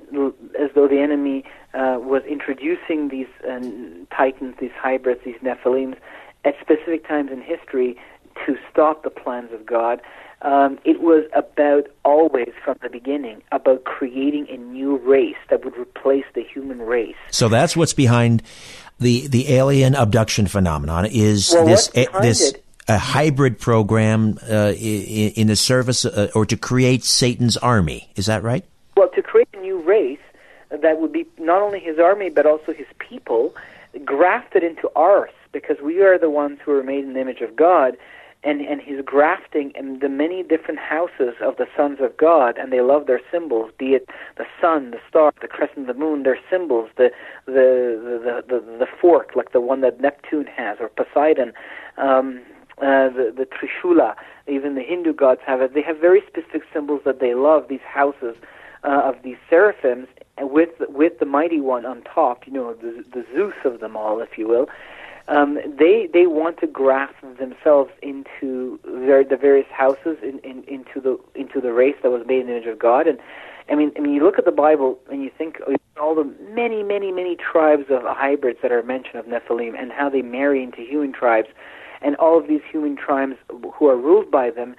Speaker 3: as though the enemy uh, was introducing these uh, titans, these hybrids, these Nephilims at specific times in history to stop the plans of God. Um, it was about always from the beginning about creating a new race that would replace the human race.
Speaker 2: So that's what's behind the the alien abduction phenomenon. Is
Speaker 3: well,
Speaker 2: this
Speaker 3: a,
Speaker 2: this a hybrid program uh, in, in, the service uh, or to create Satan's army? Is that right?
Speaker 3: Well, to create a new race that would be not only his army but also his people, grafted into ours, because we are the ones who are made in the image of God and and he's grafting in the many different houses of the sons of God, and they love their symbols, be it the sun, the star, the crescent, the moon. Their symbols, the the the the, the, fork, like the one that Neptune has, or Poseidon, um, uh, the the Trishula. Even the Hindu gods have it. They have very specific symbols that they love. These houses uh, of these seraphims, with with the mighty one on top. You know, the the Zeus of them all, if you will um, they they want to graft themselves into their, the various houses in, in, into the into the race that was made in the image of God. And I mean, I mean, you look at the Bible and you think all the many, many, many tribes of hybrids that are mentioned of Nephilim and how they marry into human tribes, and all of these human tribes who are ruled by them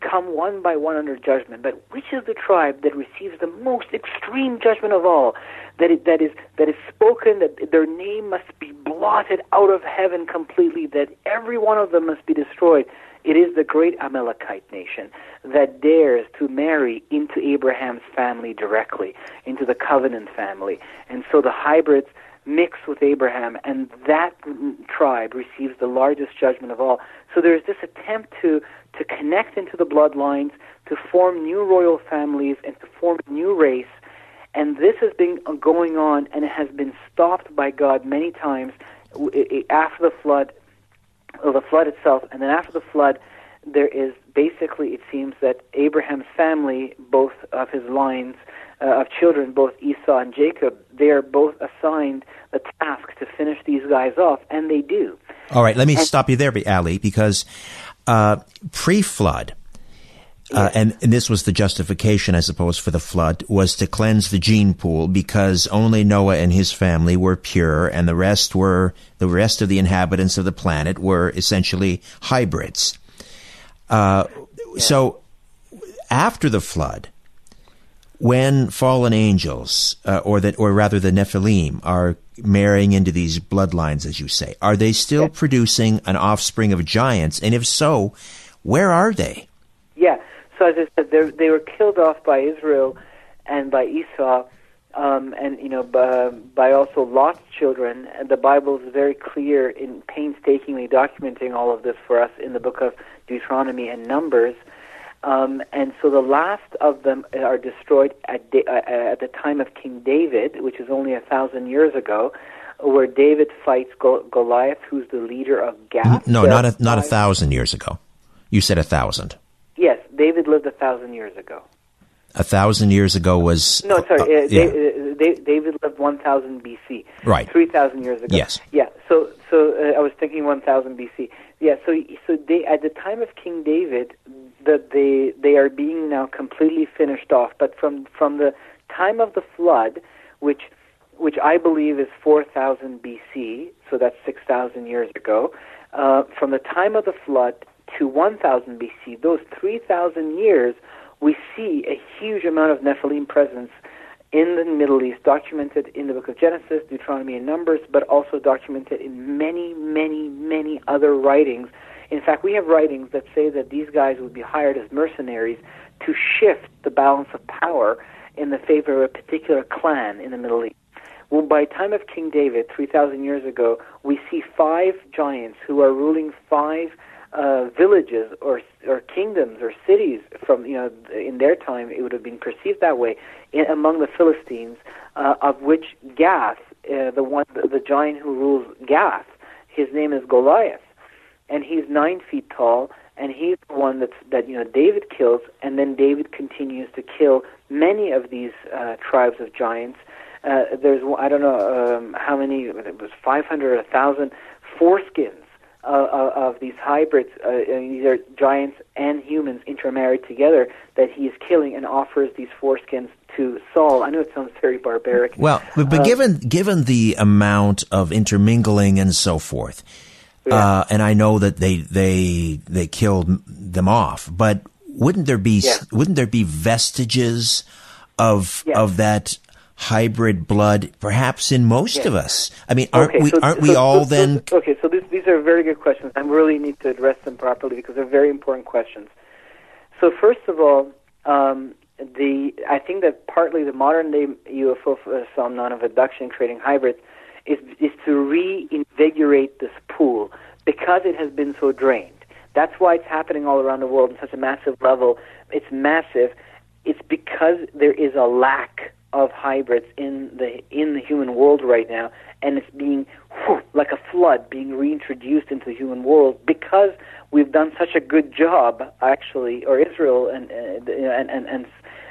Speaker 3: come one by one under judgment. But which is the tribe that receives the most extreme judgment of all? That it, that is that is spoken that their name must be blotted out of heaven completely. That every one of them must be destroyed. It is the great Amalekite nation that dares to marry into Abraham's family directly, into the covenant family. And so the hybrids mix with Abraham, and that tribe receives the largest judgment of all. So there's this attempt to, to connect into the bloodlines, to form new royal families, and to form a new race. And this has been going on, and it has been stopped by God many times after the flood, the flood itself, and then after the flood, there is basically, it seems that Abraham's family, both of his lines uh, of children, both Esau and Jacob, they are both assigned a task to finish these guys off, and they do.
Speaker 2: All right, let me and, stop you there, Ali, because uh, pre-flood, uh, and, and, this was the justification, I suppose, for the flood, was to cleanse the gene pool because only Noah and his family were pure, and the rest were the rest of the inhabitants of the planet were essentially hybrids. Uh, yeah. So, after the flood, when fallen angels, uh, or that, or rather the Nephilim, are marrying into these bloodlines, as you say, are they still producing an offspring of giants? And if so, where are they?
Speaker 3: Yeah. So as I said, they were killed off by Israel and by Esau, um, and you know by, by also Lot's children. And the Bible is very clear in painstakingly documenting all of this for us in the book of Deuteronomy and Numbers. Um, and so the last of them are destroyed at, uh, at the time of King David, which is only a thousand years ago, where David fights Goliath, who's the leader of Gath.
Speaker 2: No, not a, not a thousand years ago. You said a thousand.
Speaker 3: Yes, David lived a thousand years ago.
Speaker 2: A thousand years ago was
Speaker 3: no, sorry. Uh, uh, yeah. Uh, David lived one thousand BC.
Speaker 2: Right,
Speaker 3: three thousand years ago.
Speaker 2: Yes.
Speaker 3: Yeah. So, so uh, I was thinking one thousand BC. Yeah. So, so they, at the time of King David, that they they are being now completely finished off. But from from the time of the flood, which which I believe is 4000 BC, so that's 6,000 years ago, uh, from the time of the flood to 1000 BC, those 3,000 years, we see a huge amount of Nephilim presence in the Middle East, documented in the book of Genesis, Deuteronomy, and Numbers, but also documented in many, many, many other writings in fact, we have writings that say that these guys would be hired as mercenaries to shift the balance of power in the favor of a particular clan in the Middle East. Well, by time of King David, 3,000 years ago, we see five giants who are ruling five uh, villages or or kingdoms or cities from you know in their time it would have been perceived that way in, among the Philistines, uh, of which Gath, uh, the one the, the giant who rules Gath, his name is Goliath and he's nine feet tall, and he's the one that's that you know David kills, and then David continues to kill many of these uh, tribes of giants. Uh, there's I don't know um, how many it was 500 or 1,000 foreskins uh, of these hybrids. Uh, these are giants and humans intermarried together that he is killing and offers these foreskins to Saul. I know it sounds very barbaric.
Speaker 2: Well, but, um, given given the amount of intermingling and so forth, yeah. Uh, and I know that they they they killed them off, but wouldn't there be yeah. wouldn't there be vestiges of yeah. of that hybrid blood perhaps in most of us? I mean, aren't
Speaker 3: okay,
Speaker 2: we
Speaker 3: so,
Speaker 2: aren't
Speaker 3: so,
Speaker 2: we all
Speaker 3: so,
Speaker 2: then?
Speaker 3: Okay, so this, these are very good questions. I really need to address them properly because they're very important questions. So first of all, um, the I think that partly the modern day UFO phenomenon of abduction creating hybrids is, is to reinvigorate this pool because it has been so drained. That's why it's happening all around the world on such a massive level. It's massive. It's because there is a lack of hybrids in the in the human world right now, and it's being whew, like a flood being reintroduced into the human world because we've done such a good job, actually, or Israel and uh, and and and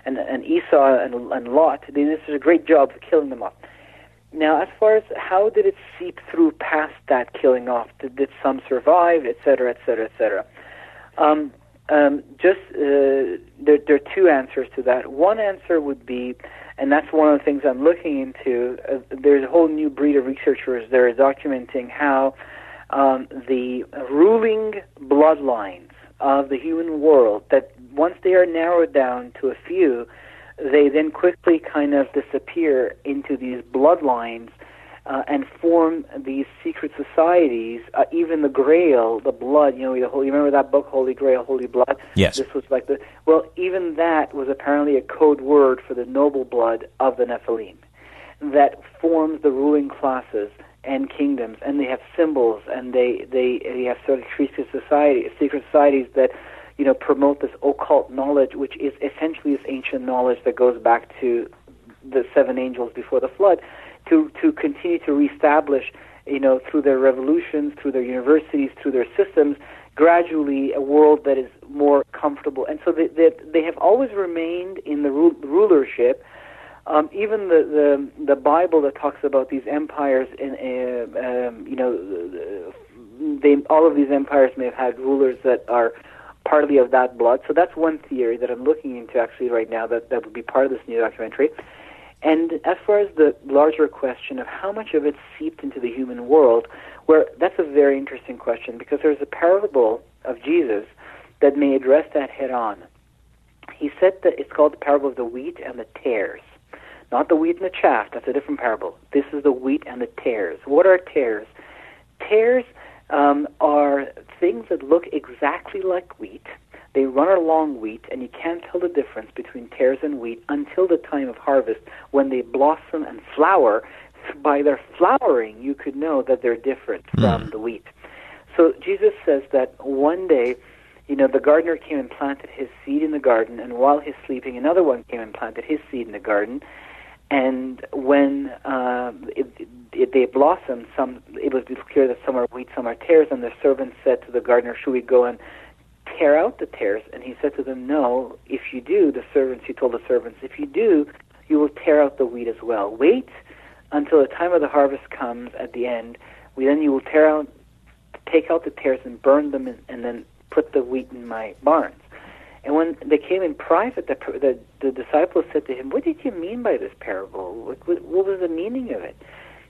Speaker 3: and, and Esau and, and Lot. They did such a great job of killing them off. Now, as far as how did it seep through past that killing off? Did, did some survive, et cetera, et cetera, et cetera? Um, um, just uh, there, there are two answers to that. One answer would be, and that's one of the things I'm looking into. Uh, there's a whole new breed of researchers that are documenting how um, the ruling bloodlines of the human world that once they are narrowed down to a few, they then quickly kind of disappear into these bloodlines uh, and form these secret societies. Uh, even the Grail, the blood, you know, the whole, you remember that book, Holy Grail, Holy Blood?
Speaker 2: Yes.
Speaker 3: This was like the well, even that was apparently a code word for the noble blood of the Nephilim that forms the ruling classes and kingdoms, and they have symbols, and they they they have sort of secret society, secret societies that you know promote this occult knowledge, which is essentially this ancient knowledge that goes back to the seven angels before the flood, to to continue to reestablish, you know, through their revolutions, through their universities, through their systems, gradually a world that is more comfortable. And so they they, they have always remained in the ru- rulership um, even the, the the Bible that talks about these empires, in, uh, um, you know, they all of these empires may have had rulers that are partly of that blood. So that's one theory that I'm looking into actually right now. That that would be part of this new documentary. And as far as the larger question of how much of it seeped into the human world, where that's a very interesting question because there's a parable of Jesus that may address that head on. He said that it's called the parable of the wheat and the tares. Not the wheat and the chaff, that's a different parable. This is the wheat and the tares. What are tares? Tares um, are things that look exactly like wheat. They run along wheat, and you can't tell the difference between tares and wheat until the time of harvest when they blossom and flower. By their flowering, you could know that they're different mm. from the wheat. So Jesus says that one day, you know, the gardener came and planted his seed in the garden, and while he's sleeping, another one came and planted his seed in the garden. And when uh, it, it, they blossomed, some it was clear that some are wheat, some are tares. And the servants said to the gardener, "Should we go and tear out the tares?" And he said to them, "No. If you do, the servants," he told the servants, "if you do, you will tear out the wheat as well. Wait until the time of the harvest comes at the end. We then you will tear out, take out the tares and burn them, and, and then put the wheat in my barns." And when they came in private, the, the, the disciples said to him, What did you mean by this parable? What, what, what was the meaning of it?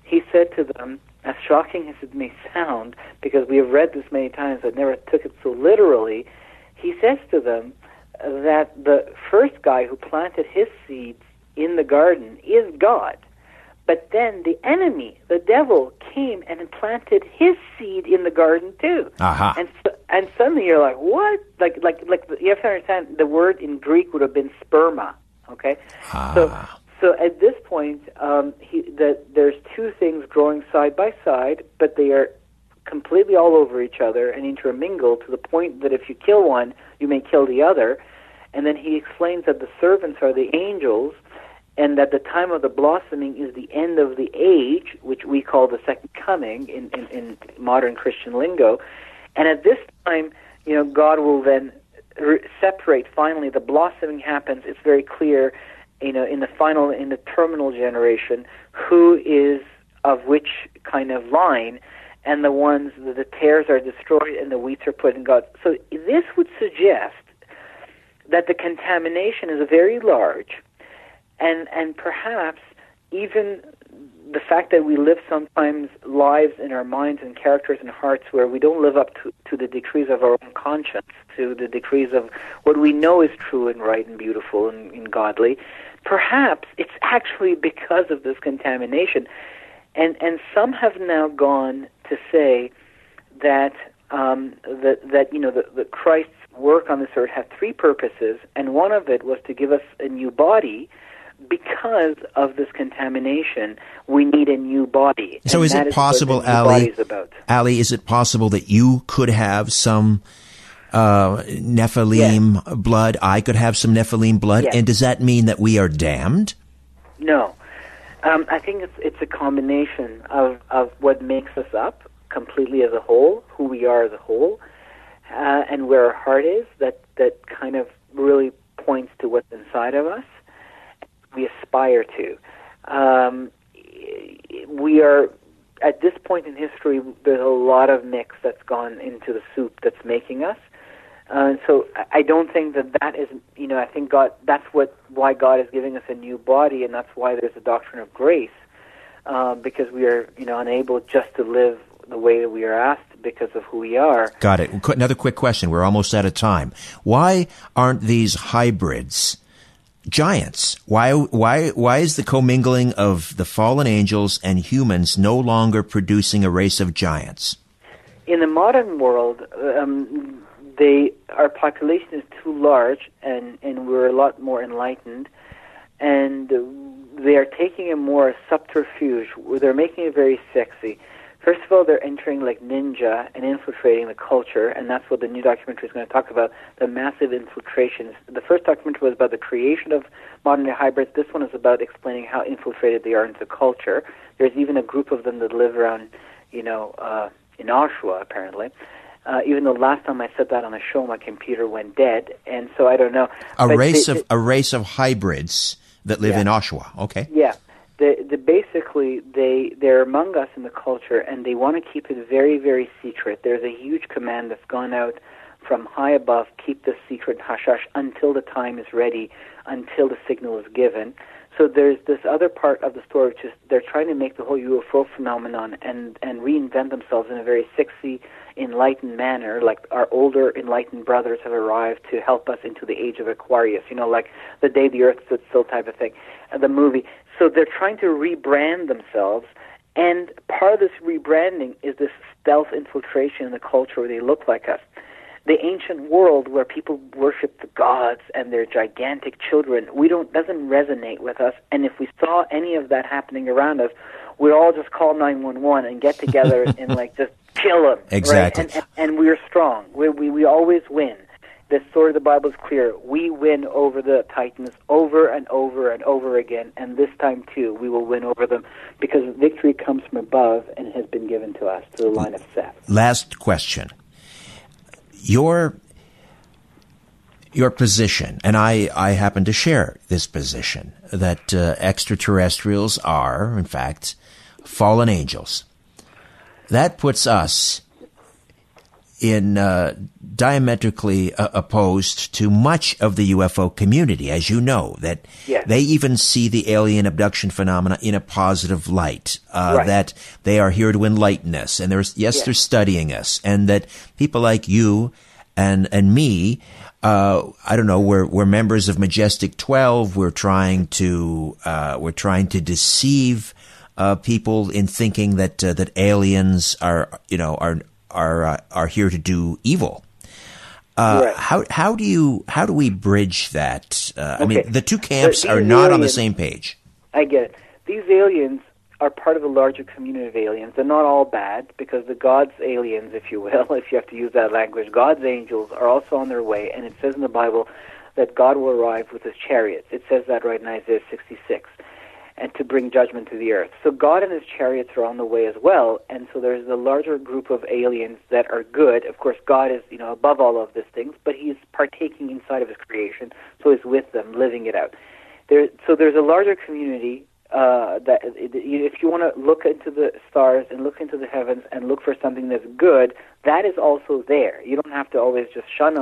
Speaker 3: He said to them, as shocking as it may sound, because we have read this many times, but never took it so literally, he says to them that the first guy who planted his seeds in the garden is God. But then the enemy, the devil, came and planted his seed in the garden too.
Speaker 2: Uh-huh.
Speaker 3: And so, and suddenly you're like, what? Like like like you have to understand the word in Greek would have been sperma. Okay.
Speaker 2: Ah.
Speaker 3: So so at this point, um, he, that there's two things growing side by side, but they are completely all over each other and intermingled to the point that if you kill one, you may kill the other. And then he explains that the servants are the angels and that the time of the blossoming is the end of the age, which we call the second coming in, in, in modern Christian lingo. And at this time, you know, God will then re- separate. Finally, the blossoming happens. It's very clear, you know, in the final, in the terminal generation, who is of which kind of line, and the ones that the tares are destroyed and the wheats are put in God. So this would suggest that the contamination is very large and and perhaps even the fact that we live sometimes lives in our minds and characters and hearts where we don't live up to, to the decrees of our own conscience, to the decrees of what we know is true and right and beautiful and, and godly, perhaps it's actually because of this contamination. And and some have now gone to say that um, that that you know the Christ's work on this earth had three purposes, and one of it was to give us a new body because of this contamination, we need a new body.
Speaker 2: So, is it possible, Ali? Ali, is it possible that you could have some uh, Nephilim yes. blood? I could have some Nephilim blood,
Speaker 3: yes.
Speaker 2: and does that mean that we are damned?
Speaker 3: No, um, I think it's it's a combination of of what makes us up completely as a whole, who we are as a whole, uh, and where our heart is. That that kind of really points to what's inside of us we aspire to. Um, we are at this point in history. There's a lot of mix that's gone into the soup that's making us. Uh, so I don't think that that is, you know, I think God. That's what why God is giving us a new body, and that's why there's a doctrine of grace, uh, because we are, you know, unable just to live the way that we are asked because of who we are.
Speaker 2: Got it. Another quick question. We're almost out of time. Why aren't these hybrids giants? Why why why is the commingling of the fallen angels and humans no longer producing a race of giants?
Speaker 3: In the modern world, um, they our population is too large, and and we're a lot more enlightened, and they are taking a more subterfuge. They're making it very sexy. First of all, they're entering like ninja and infiltrating the culture, and that's what the new documentary is going to talk about the massive infiltrations. The first documentary was about the creation of modern day hybrids. This one is about explaining how infiltrated they are into culture. There's even a group of them that live around, you know, uh, in Oshawa, apparently. Uh, even though last time I said that on a show, my computer went dead, and so I don't know.
Speaker 2: A but race they, of a race of hybrids that live yeah. in Oshawa. Okay.
Speaker 3: Yeah, the, the basically they they're among us in the culture and they want to keep it very very secret. There's a huge command that's gone out from high above, keep this secret hush until the time is ready, until the signal is given. So there's this other part of the story, which is they're trying to make the whole UFO phenomenon and and reinvent themselves in a very sexy, enlightened manner. Like our older enlightened brothers have arrived to help us into the age of Aquarius. You know, like the day the Earth stood still type of thing. Uh, the movie. So they're trying to rebrand themselves, and part of this rebranding is this stealth infiltration in the culture where they look like us. The ancient world where people worship the gods and their gigantic children, we don't doesn't resonate with us. And if we saw any of that happening around us, we'd all just call 911 and get together and like just kill them.
Speaker 2: Exactly.
Speaker 3: Right? And, and, and we're strong. We, we we always win the story of the Bible is clear. We win over the Titans over and over and over again, and this time too, we will win over them because victory comes from above and has been given to us through the line of Seth.
Speaker 2: Last question. Your your position, and I, I happen to share this position, that uh, extraterrestrials are, in fact, fallen angels. That puts us in uh, diametrically uh, opposed to much of the UFO community, as you know, that
Speaker 3: yes.
Speaker 2: they even see the alien abduction phenomena in a positive light, uh,
Speaker 3: right.
Speaker 2: that they are here to enlighten us, and there's yes, yes, they're studying us, and that people like you and and me. Uh, I don't know. We're we're members of Majestic Twelve. We're trying to uh, we're trying to deceive uh, people in thinking that uh, that aliens are you know are are uh, are here to do evil. Uh,
Speaker 3: right.
Speaker 2: How how do you how do we bridge that? Uh,
Speaker 3: okay.
Speaker 2: I mean, the two camps are not
Speaker 3: aliens,
Speaker 2: on the same page.
Speaker 3: I get it. These aliens are part of a larger community of aliens. They're not all bad because the God's aliens, if you will, if you have to use that language, God's angels are also on their way, and it says in the Bible that God will arrive with his chariots. It says that right in Isaiah 66 and to bring judgment to the earth. So God and his chariots are on the way as well, and so there's a larger group of aliens that are good. Of course, God is, you know, above all of these things, but he's partaking inside of his creation, so he's with them, living it out. There, so there's a larger community uh, that if you want to look into the stars and look into the heavens and look for something that's good, that is also there. You don't have to always just shun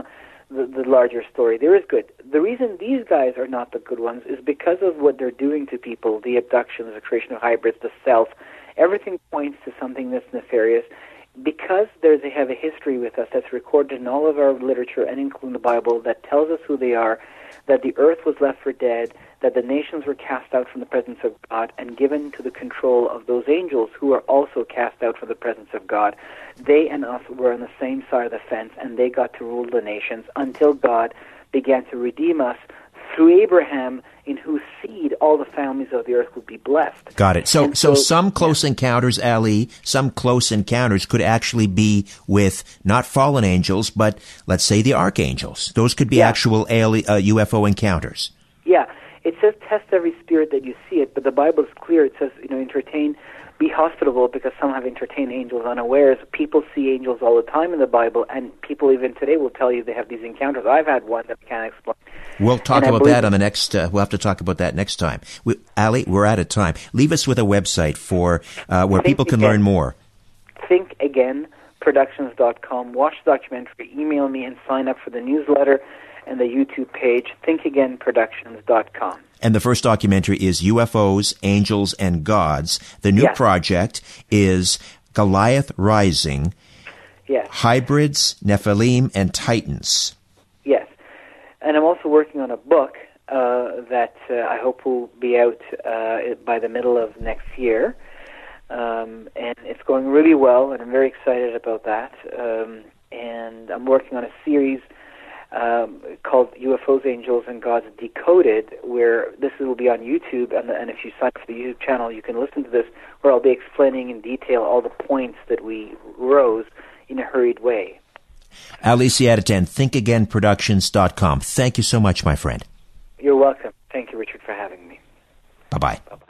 Speaker 3: the, the larger story. There is good. The reason these guys are not the good ones is because of what they're doing to people the abductions, the creation of hybrids, the self. Everything points to something that's nefarious. Because there's, they have a history with us that's recorded in all of our literature and including the Bible that tells us who they are, that the earth was left for dead, that the nations were cast out from the presence of God and given to the control of those angels who are also cast out from the presence of God. They and us were on the same side of the fence, and they got to rule the nations until God began to redeem us through Abraham, in whose seed all the families of the earth would be blessed.
Speaker 2: Got it. So, so, so, some close yeah. encounters, Ali, some close encounters could actually be with not fallen angels, but let's say the archangels. Those could be
Speaker 3: yeah.
Speaker 2: actual ali- uh, UFO encounters.
Speaker 3: Yeah, it says test every spirit that you see it, but the Bible is clear. It says, you know, entertain, be hospitable because some have entertained angels unawares. People see angels all the time in the Bible, and people even today will tell you they have these encounters. I've had one that I can't explain.
Speaker 2: We'll talk and about that on the next. Uh, we'll have to talk about that next time. We, Ali, we're out of time. Leave us with a website for uh, where
Speaker 3: Think
Speaker 2: people can
Speaker 3: again.
Speaker 2: learn more.
Speaker 3: Think again. Productions.com. Watch the documentary. Email me and sign up for the newsletter and the YouTube page, thinkagainproductions.com.
Speaker 2: And the first documentary is UFOs, Angels, and Gods. The new
Speaker 3: yes.
Speaker 2: project is Goliath Rising,
Speaker 3: Yes.
Speaker 2: Hybrids, Nephilim, and Titans.
Speaker 3: And I'm also working on a book uh, that uh, I hope will be out uh, by the middle of next year. Um, and it's going really well, and I'm very excited about that. Um, and I'm working on a series um, called UFOs, Angels, and Gods Decoded, where this will be on YouTube. And, and if you sign up for the YouTube channel, you can listen to this, where I'll be explaining in detail all the points that we rose in a hurried way.
Speaker 2: Ali Siadatan, thinkagainproductions.com. Thank you so much, my friend.
Speaker 3: You're welcome. Thank you, Richard, for having me.
Speaker 2: Bye bye.
Speaker 3: Bye bye.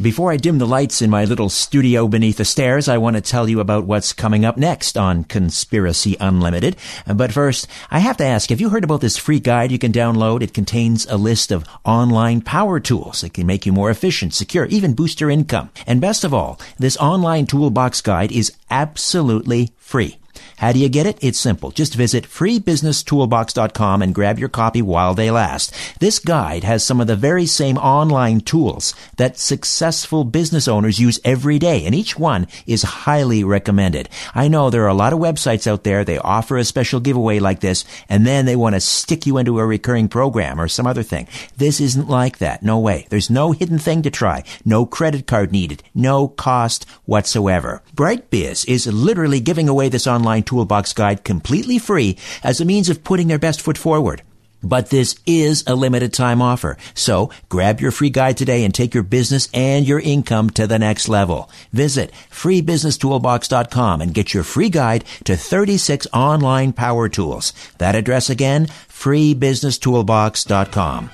Speaker 2: Before I dim the lights in my little studio beneath the stairs, I want to tell you about what's coming up next on Conspiracy Unlimited. But first, I have to ask, have you heard about this free guide you can download? It contains a list of online power tools that can make you more efficient, secure, even boost your income. And best of all, this online toolbox guide is absolutely free. How do you get it? It's simple. Just visit freebusinesstoolbox.com and grab your copy while they last. This guide has some of the very same online tools that successful business owners use every day, and each one is highly recommended. I know there are a lot of websites out there, they offer a special giveaway like this, and then they want to stick you into a recurring program or some other thing. This isn't like that. No way. There's no hidden thing to try. No credit card needed. No cost whatsoever. BrightBiz is literally giving away this online toolbox guide completely free as a means of putting their best foot forward. But this is a limited time offer. So grab your free guide today and take your business and your income to the next level. Visit freebusinesstoolbox.com and get your free guide to 36 online power tools. That address again, freebusinesstoolbox.com.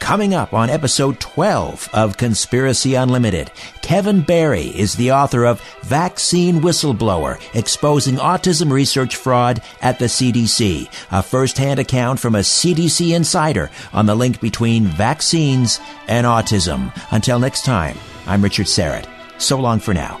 Speaker 2: Coming up on episode 12 of Conspiracy Unlimited, Kevin Barry is the author of Vaccine Whistleblower, Exposing Autism Research Fraud at the CDC, a first-hand account from a CDC insider on the link between vaccines and autism. Until next time, I'm Richard Syrett. So long for now.